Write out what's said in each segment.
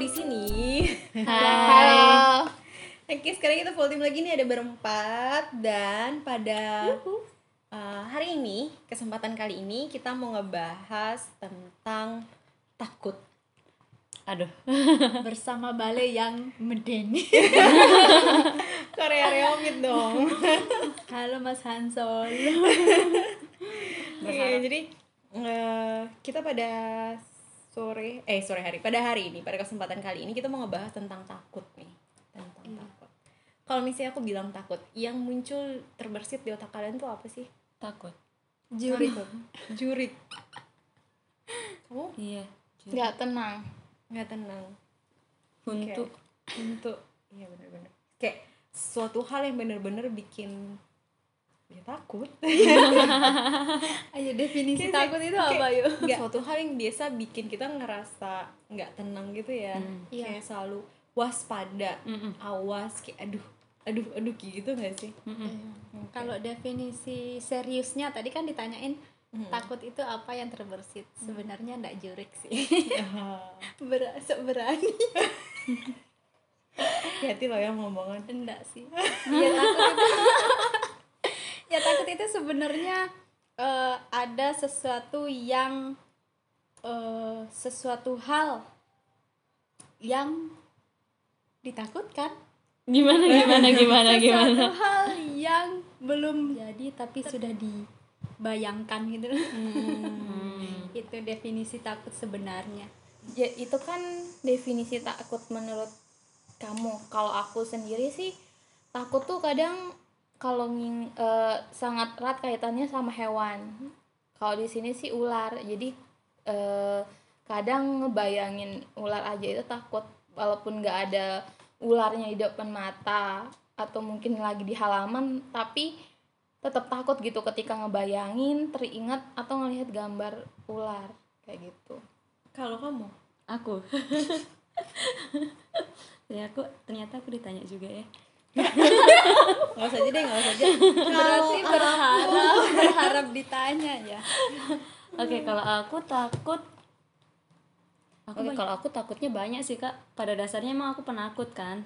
di sini. Halo. Oke, sekarang kita full team lagi nih ada berempat dan pada uh, hari ini kesempatan kali ini kita mau ngebahas tentang takut. Aduh. Bersama Bale yang meden. Korea reomit dong. Halo Mas Hansol. Oke, jadi uh, kita pada sore eh sore hari. Pada hari ini pada kesempatan kali ini kita mau ngebahas tentang takut nih. Tentang takut. Kalau misalnya aku bilang takut yang muncul terbersit di otak kalian tuh apa sih? Takut. Jurik. jurik kamu? Iya. Nggak tenang. nggak tenang. Untuk. Untuk. Iya bener-bener. Kayak suatu hal yang bener-bener bikin ya takut Ayo definisi Kayak- takut itu kayak- apa yuk? nggak suatu hal yang biasa bikin kita ngerasa nggak tenang gitu ya Hmm. Iya. kayak selalu waspada Mm-mm. awas kayak aduh aduh aduh gitu nggak sih Iya. Kalau definisi seriusnya tadi kan ditanyain Hmm. takut itu apa yang terbersit. Sebenarnya ndak jurik sih. Ber sok berani. hati lo yang ngomongan Enggak sih. Ya takut itu. Ya takut itu sebenarnya eh, ada sesuatu yang eh, sesuatu hal yang ditakutkan. gimana gimana gimana gimana. Sesuatu hal yang belum jadi tapi sudah dibayangkan gitu. Hmm. itu definisi takut sebenarnya. ya itu kan definisi takut menurut kamu kalau aku sendiri sih takut tuh kadang kalau nging- eh, sangat erat kaitannya sama hewan. Kalau di sini sih ular. Jadi eh, kadang ngebayangin ular aja itu takut walaupun nggak ada ularnya di depan mata atau mungkin lagi di halaman tapi tetap takut gitu ketika ngebayangin teringat atau ngelihat gambar ular. Kayak gitu. Kalau kamu? Aku. ya aku ternyata aku ditanya juga ya. Nggak usah aja deh nggak usah aja Berarti berharap berharap ditanya ya. Oke, kalau aku takut Aku Oke, kalau aku takutnya banyak sih, Kak. Pada dasarnya emang aku penakut kan.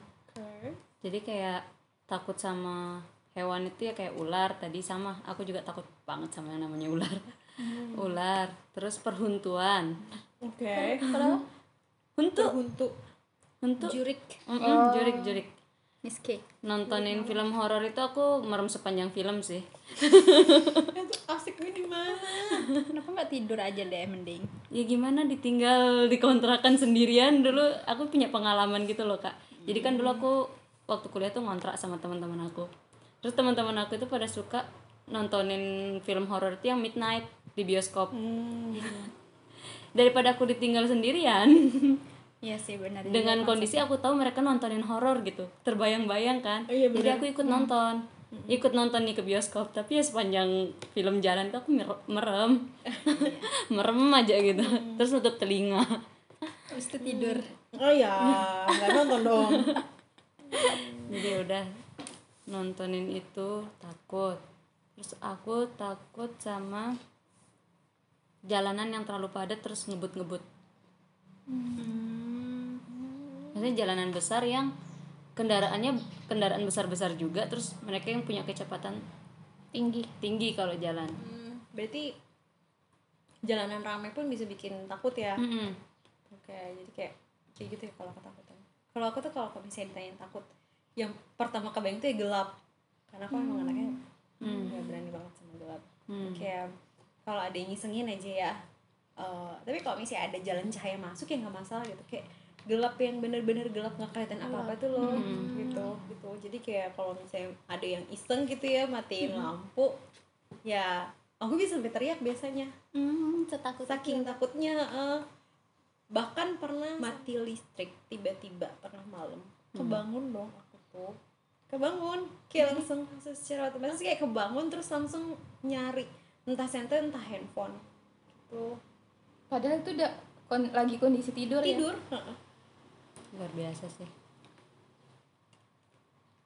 Jadi kayak takut sama hewan itu ya kayak ular tadi sama aku juga takut banget sama yang namanya ular. Ular, terus perhuntuan. oke Huntu, untuk huntu. Jurik Mm-mm, jurik, jurik. Miss K. Nontonin film horor itu aku merem sepanjang film sih. itu asik nih di mana Kenapa nggak tidur aja deh mending? ya gimana ditinggal di kontrakan sendirian dulu aku punya pengalaman gitu loh kak jadi kan dulu aku waktu kuliah tuh ngontrak sama teman-teman aku terus teman-teman aku itu pada suka nontonin film horor itu yang midnight di bioskop Hmm. daripada aku ditinggal sendirian Iya sih benar. dengan kondisi aku tahu mereka nontonin horor gitu terbayang-bayang kan. Iya, jadi aku ikut nonton. Ikut nonton nih ke bioskop tapi ya sepanjang film jalan tuh aku mer- merem. Merem aja gitu. Terus nutup telinga. Terus itu tidur. oh ya nggak nonton dong. Jadi udah nontonin itu takut. Terus aku takut sama jalanan yang terlalu padat terus ngebut-ngebut maksudnya jalanan besar yang kendaraannya kendaraan besar-besar juga terus mereka yang punya kecepatan tinggi tinggi kalau jalan. Hmm, berarti jalanan ramai pun bisa bikin takut ya? Mm-mm. oke jadi kayak kayak gitu ya kalau ketakutan. Kalau aku tuh kalau aku misalnya ditanya takut yang pertama kebayang tuh ya gelap. Karena aku emang anaknya nggak berani banget sama gelap. Hmm. kayak kalau ada yang ngisengin aja ya. Eh, tapi kalau misalnya ada jalan cahaya masuk ya nggak masalah gitu. Kayak gelap yang bener-bener gelap nggak kelihatan apa-apa tuh loh gitu gitu. Jadi kayak kalau misalnya ada yang iseng gitu ya matiin lampu ya aku bisa sampai teriak biasanya. Hmm, setakut saking takutnya eh. bahkan pernah mati listrik tiba-tiba pernah malam. Kebangun dong aku tuh. Kebangun. Kayak langsung secara otomatis kayak kebangun terus langsung nyari. Entah senter entah handphone. Gitu. Padahal itu udah kon- lagi kondisi tidur, ya? Tidur heeh. Luar biasa sih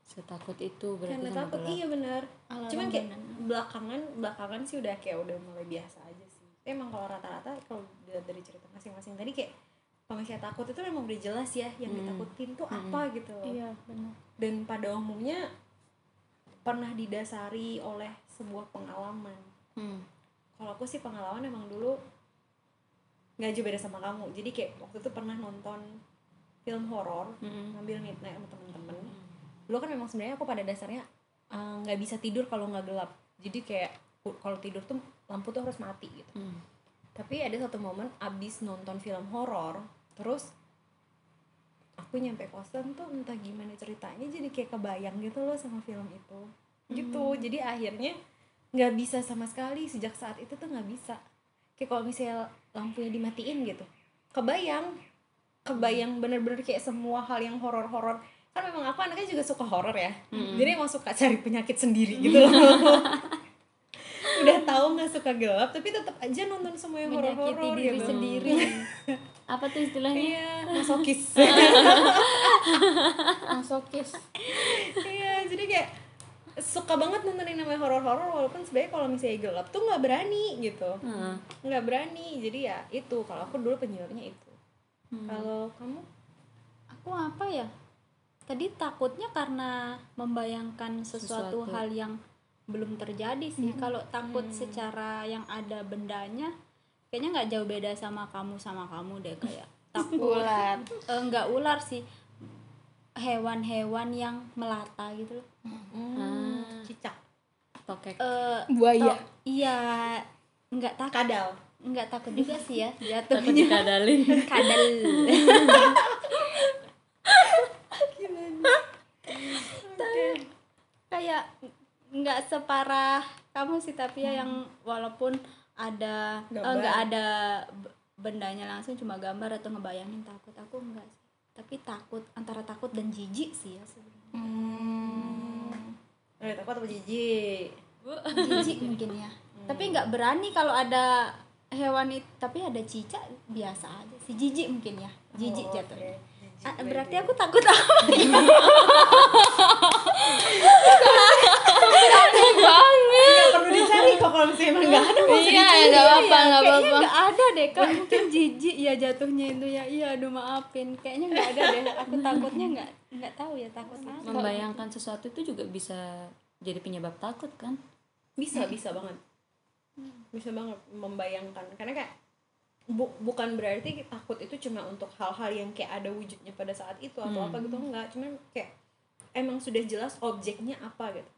setakut itu berarti karena sama takut gelap. iya benar cuman kayak benar. belakangan belakangan sih udah kayak udah mulai biasa aja sih emang kalau rata-rata kalau dilihat dari cerita masing-masing tadi kayak kalau misalnya takut itu memang udah jelas ya yang ditakutin tuh apa gitu loh. iya benar dan pada umumnya pernah didasari oleh sebuah pengalaman Hmm. kalau aku sih pengalaman emang dulu nggak jauh beda sama kamu jadi kayak waktu itu pernah nonton film horor Mm-mm. ngambil midnight sama temen-temen. Dulu kan memang sebenarnya aku pada dasarnya eh, nggak bisa tidur kalau nggak gelap. Jadi kayak kalau tidur tuh lampu tuh harus mati gitu. Hmm. tapi ada satu momen abis nonton film horor terus aku nyampe kosan tuh entah gimana ceritanya jadi kayak kebayang gitu loh sama film itu. Gitu. Jadi akhirnya nggak bisa sama sekali. Sejak saat itu tuh nggak bisa. Kayak kalau misalnya lampunya dimatiin gitu kebayang kebayang bener-bener kayak semua hal yang horor-horor. Kan memang aku anaknya juga suka horor ya. Jadi emang suka cari penyakit sendiri gitu loh. Udah tahu nggak suka gelap tapi tetap aja nonton semua yang horor-horor diri gitu. sendiri. Apa tuh istilahnya? Iya masokis. Masokis. Iya jadi kayak suka banget nonton yang namanya horor-horor walaupun sebenarnya kalau misalnya gelap tuh nggak berani gitu. Nggak berani jadi ya itu. Kalau aku dulu penyebabnya itu kalau kamu? Aku apa ya? Tadi takutnya karena membayangkan sesuatu, Sesuatu. hal yang belum terjadi sih. Kalau takut secara yang ada bendanya kayaknya nggak jauh beda sama kamu sama kamu deh kayak takut. Ular. Eh, nggak ular sih. Hewan-hewan yang melata gitu loh. Hmm, cicak. Tokek Eh, buaya to- iya nggak takut. Kadal nggak takut juga sih ya takut jatuhnya. dikadalin. Kadal. Kayak nggak separah kamu sih tapi ya yang walaupun ada eh, nggak ada b- bendanya langsung cuma gambar atau ngebayangin takut aku enggak sih. Tapi takut antara takut dan jijik sih ya sebenarnya. Eh takut apa jijik? Jijik mungkin ya. Tapi nggak berani kalau ada hewan itu tapi ada cicak biasa aja sih. Jijik mungkin ya. Jijik Oh, jatuhnya. oke. Jijik Ah, berarti aku takut apa? Nggak perlu dicari kok kalau misalnya emang nggak ada usah iya dicari. nggak apa nggak kayaknya apa-apa. nggak ada deh kak. Mungkin jijik ya jatuhnya itu ya. Iya aduh maafin. Kayaknya nggak ada deh. Aku takutnya nggak nggak tahu ya takut apa. Membayangkan sesuatu itu juga bisa jadi penyebab takut kan? Bisa bisa banget bisa banget membayangkan. Karena kayak bu- bukan berarti takut itu cuma untuk hal-hal yang kayak ada wujudnya pada saat itu atau apa gitu enggak. Cuman kayak emang sudah jelas objeknya apa gitu.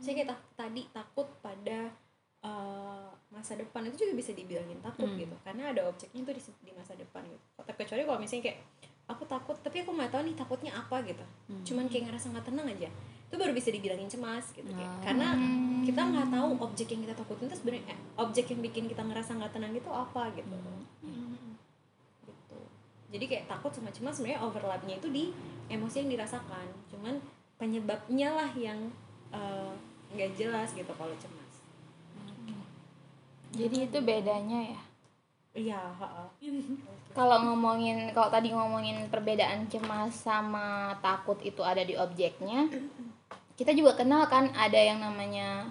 Saya kayak tadi takut pada uh, masa depan. Itu juga bisa dibilangin takut gitu. Karena ada objeknya tuh di, di masa depan gitu. Tapi kecuali kalau misalnya kayak aku takut tapi aku nggak tahu nih takutnya apa gitu. Cuman kayak ngerasa nggak tenang aja itu baru bisa dibilangin cemas gitu kayak. Karena kita nggak tahu objek yang kita takutin itu sebenarnya eh, objek yang bikin kita ngerasa nggak tenang itu apa gitu. Gitu. Jadi kayak takut sama cemas sebenarnya overlapnya itu di emosi yang dirasakan. Cuman penyebabnya lah yang eh, nggak jelas gitu kalau cemas. Jadi itu bedanya ya? Iya kalau ngomongin kalau tadi ngomongin perbedaan cemas sama takut itu ada di objeknya kita juga kenal kan ada yang namanya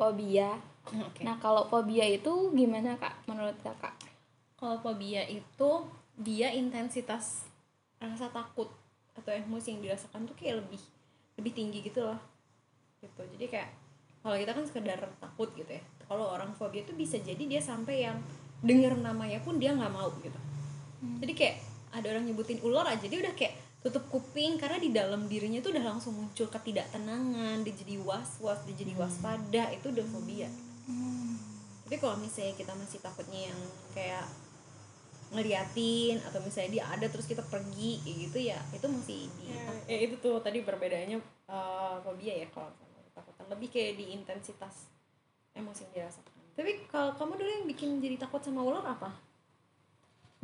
fobia. Oke. Nah kalau fobia itu gimana kak menurut kakak? Kalau fobia itu dia intensitas rasa takut atau emosi yang dirasakan tuh kayak lebih lebih tinggi gitu loh. Gitu. Jadi kayak kalau kita kan sekedar takut gitu ya. Kalau orang fobia itu bisa jadi dia sampai yang denger namanya pun dia nggak mau gitu. Jadi kayak ada orang nyebutin ular aja dia udah kayak tutup kuping karena di dalam dirinya tuh udah langsung muncul ketidaktenangan dia jadi was was dia jadi waspada itu udah fobia. Tapi kalau misalnya kita masih takutnya yang kayak ngeliatin atau misalnya dia ada terus kita pergi kayak gitu ya itu masih di ya, itu tuh tadi perbedaannya eh, fobia ya kalau sama ketakutan. Lebih kayak di intensitas emosi yang dirasakan. Tapi kalau kamu dulu yang bikin jadi takut sama ular apa?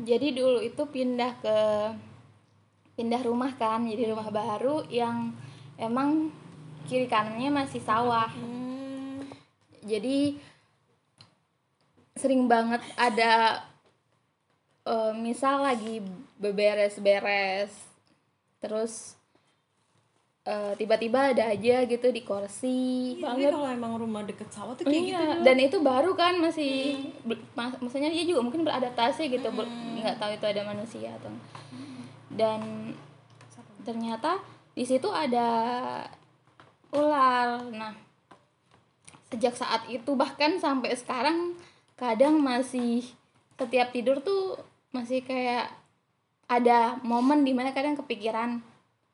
Jadi dulu itu pindah ke pindah rumah kan jadi rumah baru yang emang kiri kanannya masih sawah. Hmm. jadi sering banget ada eh, misal lagi beberes-beres terus eh, tiba-tiba ada aja gitu di kursi. Iya, banget. kalau emang rumah deket sawah tuh kayak gitu Iya, dan itu baru kan masih bel- mas- maksudnya dia juga mungkin beradaptasi gitu ber- nggak tahu itu ada manusia atau dan ternyata di situ ada ular. Nah sejak saat itu bahkan sampai sekarang kadang masih setiap tidur tuh masih kayak ada momen di mana kadang kepikiran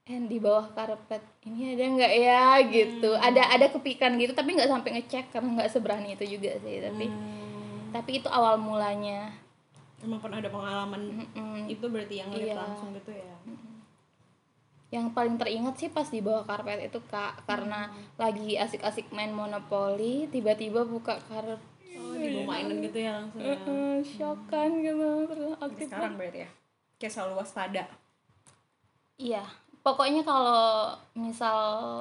eh di bawah karpet ini ada nggak ya? Gitu. Ada ada kepikiran gitu tapi nggak sampai ngecek karena nggak seberani itu juga sih tapi tapi itu awal mulanya emang pernah ada pengalaman Mm-mm. itu berarti yang ngeliat Iya. langsung gitu ya yang paling teringat sih pas di bawah karpet itu kak karena lagi asik-asik main monopoli tiba-tiba buka karpet oh di bawah mainan gitu ya langsung ya shock kan gitu terus aktif sekarang berarti ya kayak selalu waspada Iya, pokoknya kalau misal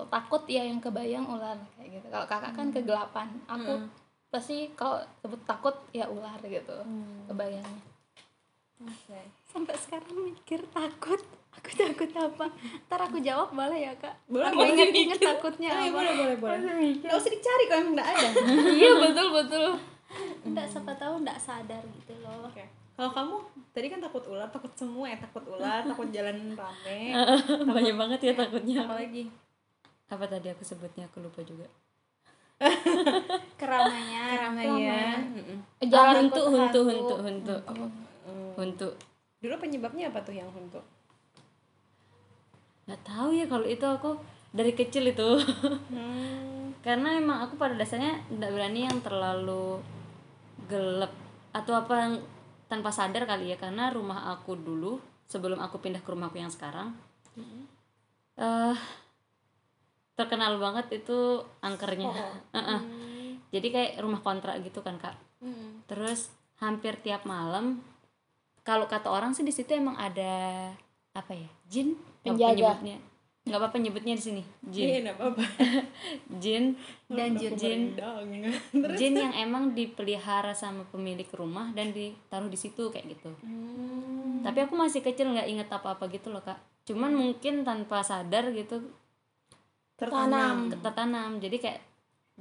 takut ya yang kebayang ular kayak gitu. Kalau kakak kan kegelapan, aku pasti kalau sebut takut ya ular gitu. Kebayangnya. Oke. sampai sekarang mikir takut. Aku takut apa? Ntar aku jawab boleh ya kak? Boleh, aku boleh. inget-inget dikit. takutnya apa? boleh boleh boleh. Nggak usah dicari kalau emang nggak ada. Iya betul betul. nggak siapa tahu nggak sadar gitu loh. Oke. Kalau kamu tadi kan takut ular, takut semua ya, takut ular, takut jalan rame. banyak banget ya takutnya. Apa lagi? apa tadi aku sebutnya? Aku lupa juga. Keramaian. Keramaian. Jalan huntu huntu hantu. huntu huntu huntu Dulu penyebabnya apa tuh yang huntu? nggak tahu ya kalau itu aku dari kecil itu Hmm. karena emang aku pada dasarnya tidak berani yang terlalu gelap atau apa yang tanpa sadar kali ya karena rumah aku dulu sebelum aku pindah ke rumahku yang sekarang eh terkenal banget itu angkernya Heeh. jadi kayak rumah kontrak gitu kan kak Hmm. terus hampir tiap malam kalau kata orang sih di situ emang ada apa ya jin apa Penjaga. nyebutnya nggak apa-apa nyebutnya di sini jin Iya, nggak apa-apa. jin dan jin jin jin yang emang dipelihara sama pemilik rumah dan ditaruh di situ kayak gitu Hmm. tapi aku masih kecil nggak inget apa-apa gitu loh kak cuman mungkin tanpa sadar gitu Tertanam. tertanam jadi kayak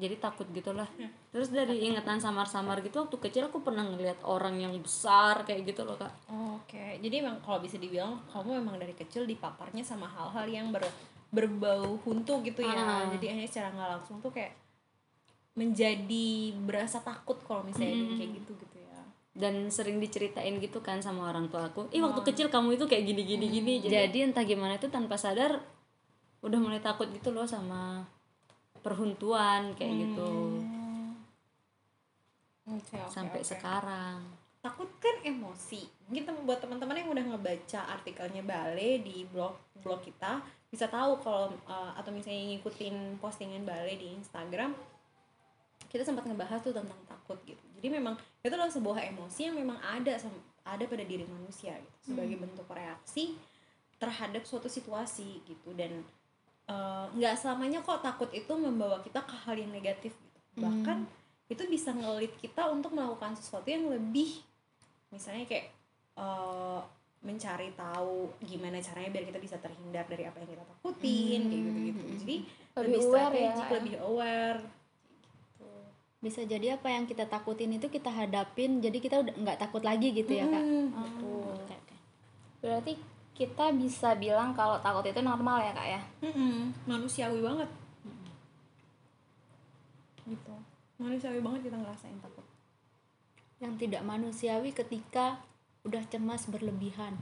jadi takut gitulah. Terus dari ingatan samar-samar gitu waktu kecil aku pernah ngeliat orang yang besar kayak gitu loh kak. Oke, jadi emang kalau bisa dibilang kamu emang dari kecil dipaparnya sama hal-hal yang ber, berbau huntu gitu ya. Ah. Jadi akhirnya secara nggak langsung tuh kayak menjadi berasa takut kalau misalnya yang kayak gitu gitu ya. dan sering diceritain gitu kan sama orang tua aku ih waktu kecil kamu itu kayak gini. Gini gini jadi entah gimana itu tanpa sadar udah mulai takut gitu loh sama perhuntuan kayak gitu. Oke, oke, sampai oke. sekarang. Takut kan emosi. Mungkin tem- buat teman-teman yang udah ngebaca artikelnya Bale di blog blog kita bisa tahu kalau uh, atau misalnya ngikutin postingan Bale di Instagram kita sempat ngebahas tuh tentang takut gitu. Jadi memang itu adalah sebuah emosi yang memang ada ada pada diri manusia gitu. Sebagai bentuk reaksi terhadap suatu situasi gitu. Dan uh, nggak selamanya kok takut itu membawa kita ke hal yang negatif gitu. Bahkan itu bisa ngelit kita untuk melakukan sesuatu yang lebih misalnya kayak eh, mencari tahu gimana caranya biar kita bisa terhindar dari apa yang kita takutin kayak gitu gitu jadi Lebih lebih, aware ya. strategik lebih aware. Bisa jadi apa yang kita takutin itu kita hadapin jadi kita udah nggak takut lagi gitu ya kak? Hmm, Oh, oke, oke. Berarti kita bisa bilang kalau takut itu normal ya kak ya? Mm-mm, manusiawi banget. Gitu. Manusiawi banget kita ngerasain takut. Yang tidak manusiawi ketika udah cemas berlebihan.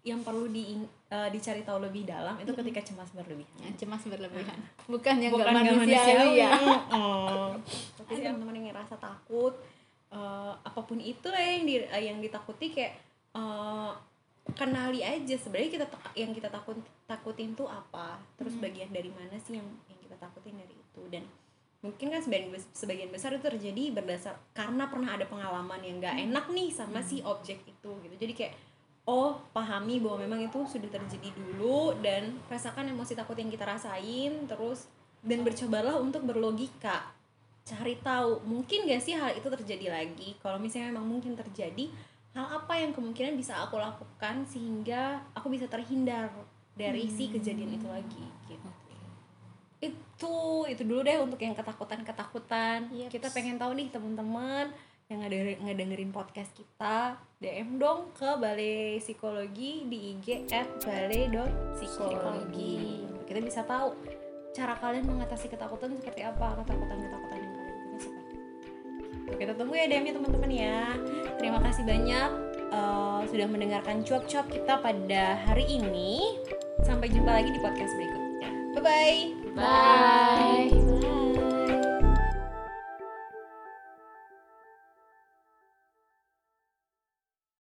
Yang perlu di, eh, dicari tahu lebih dalam itu ketika cemas berlebihan. Yang cemas berlebihan. Bukan yang bukan nggak nggak manusiawi, ya. Oh. tapi teman-teman yang ngerasa takut eh, apa pun itu yang di, eh, yang ditakuti kayak eh, kenali aja sebenarnya kita yang kita takut takutin tuh apa? Terus bagian dari mana sih yang yang kita takutin dari itu? Dan mungkin kan sebagian sebagian besar itu terjadi berdasar karena pernah ada pengalaman yang nggak enak nih sama si objek itu gitu. Jadi kayak oh pahami bahwa memang itu sudah terjadi dulu dan rasakan emosi takut yang kita rasain terus dan bercobalah untuk berlogika. Cari tahu mungkin gak sih hal itu terjadi lagi? Kalau misalnya memang mungkin terjadi hal apa yang kemungkinan bisa aku lakukan sehingga aku bisa terhindar dari si kejadian itu lagi gitu. Itu itu dulu deh untuk yang ketakutan ketakutan Yep. kita pengen tahu nih teman-teman yang ngedengerin, ngedengerin podcast kita DM dong ke Balai Psikologi di IG at balai.psikologi kita bisa tahu cara kalian mengatasi ketakutan seperti apa ketakutan-ketakutan yang kalian punya seperti apa. kita tunggu ya DM-nya teman-teman ya terima kasih banyak eh, sudah mendengarkan cuap-cuap kita pada hari ini sampai jumpa lagi di podcast berikutnya bye bye Bye. Bye.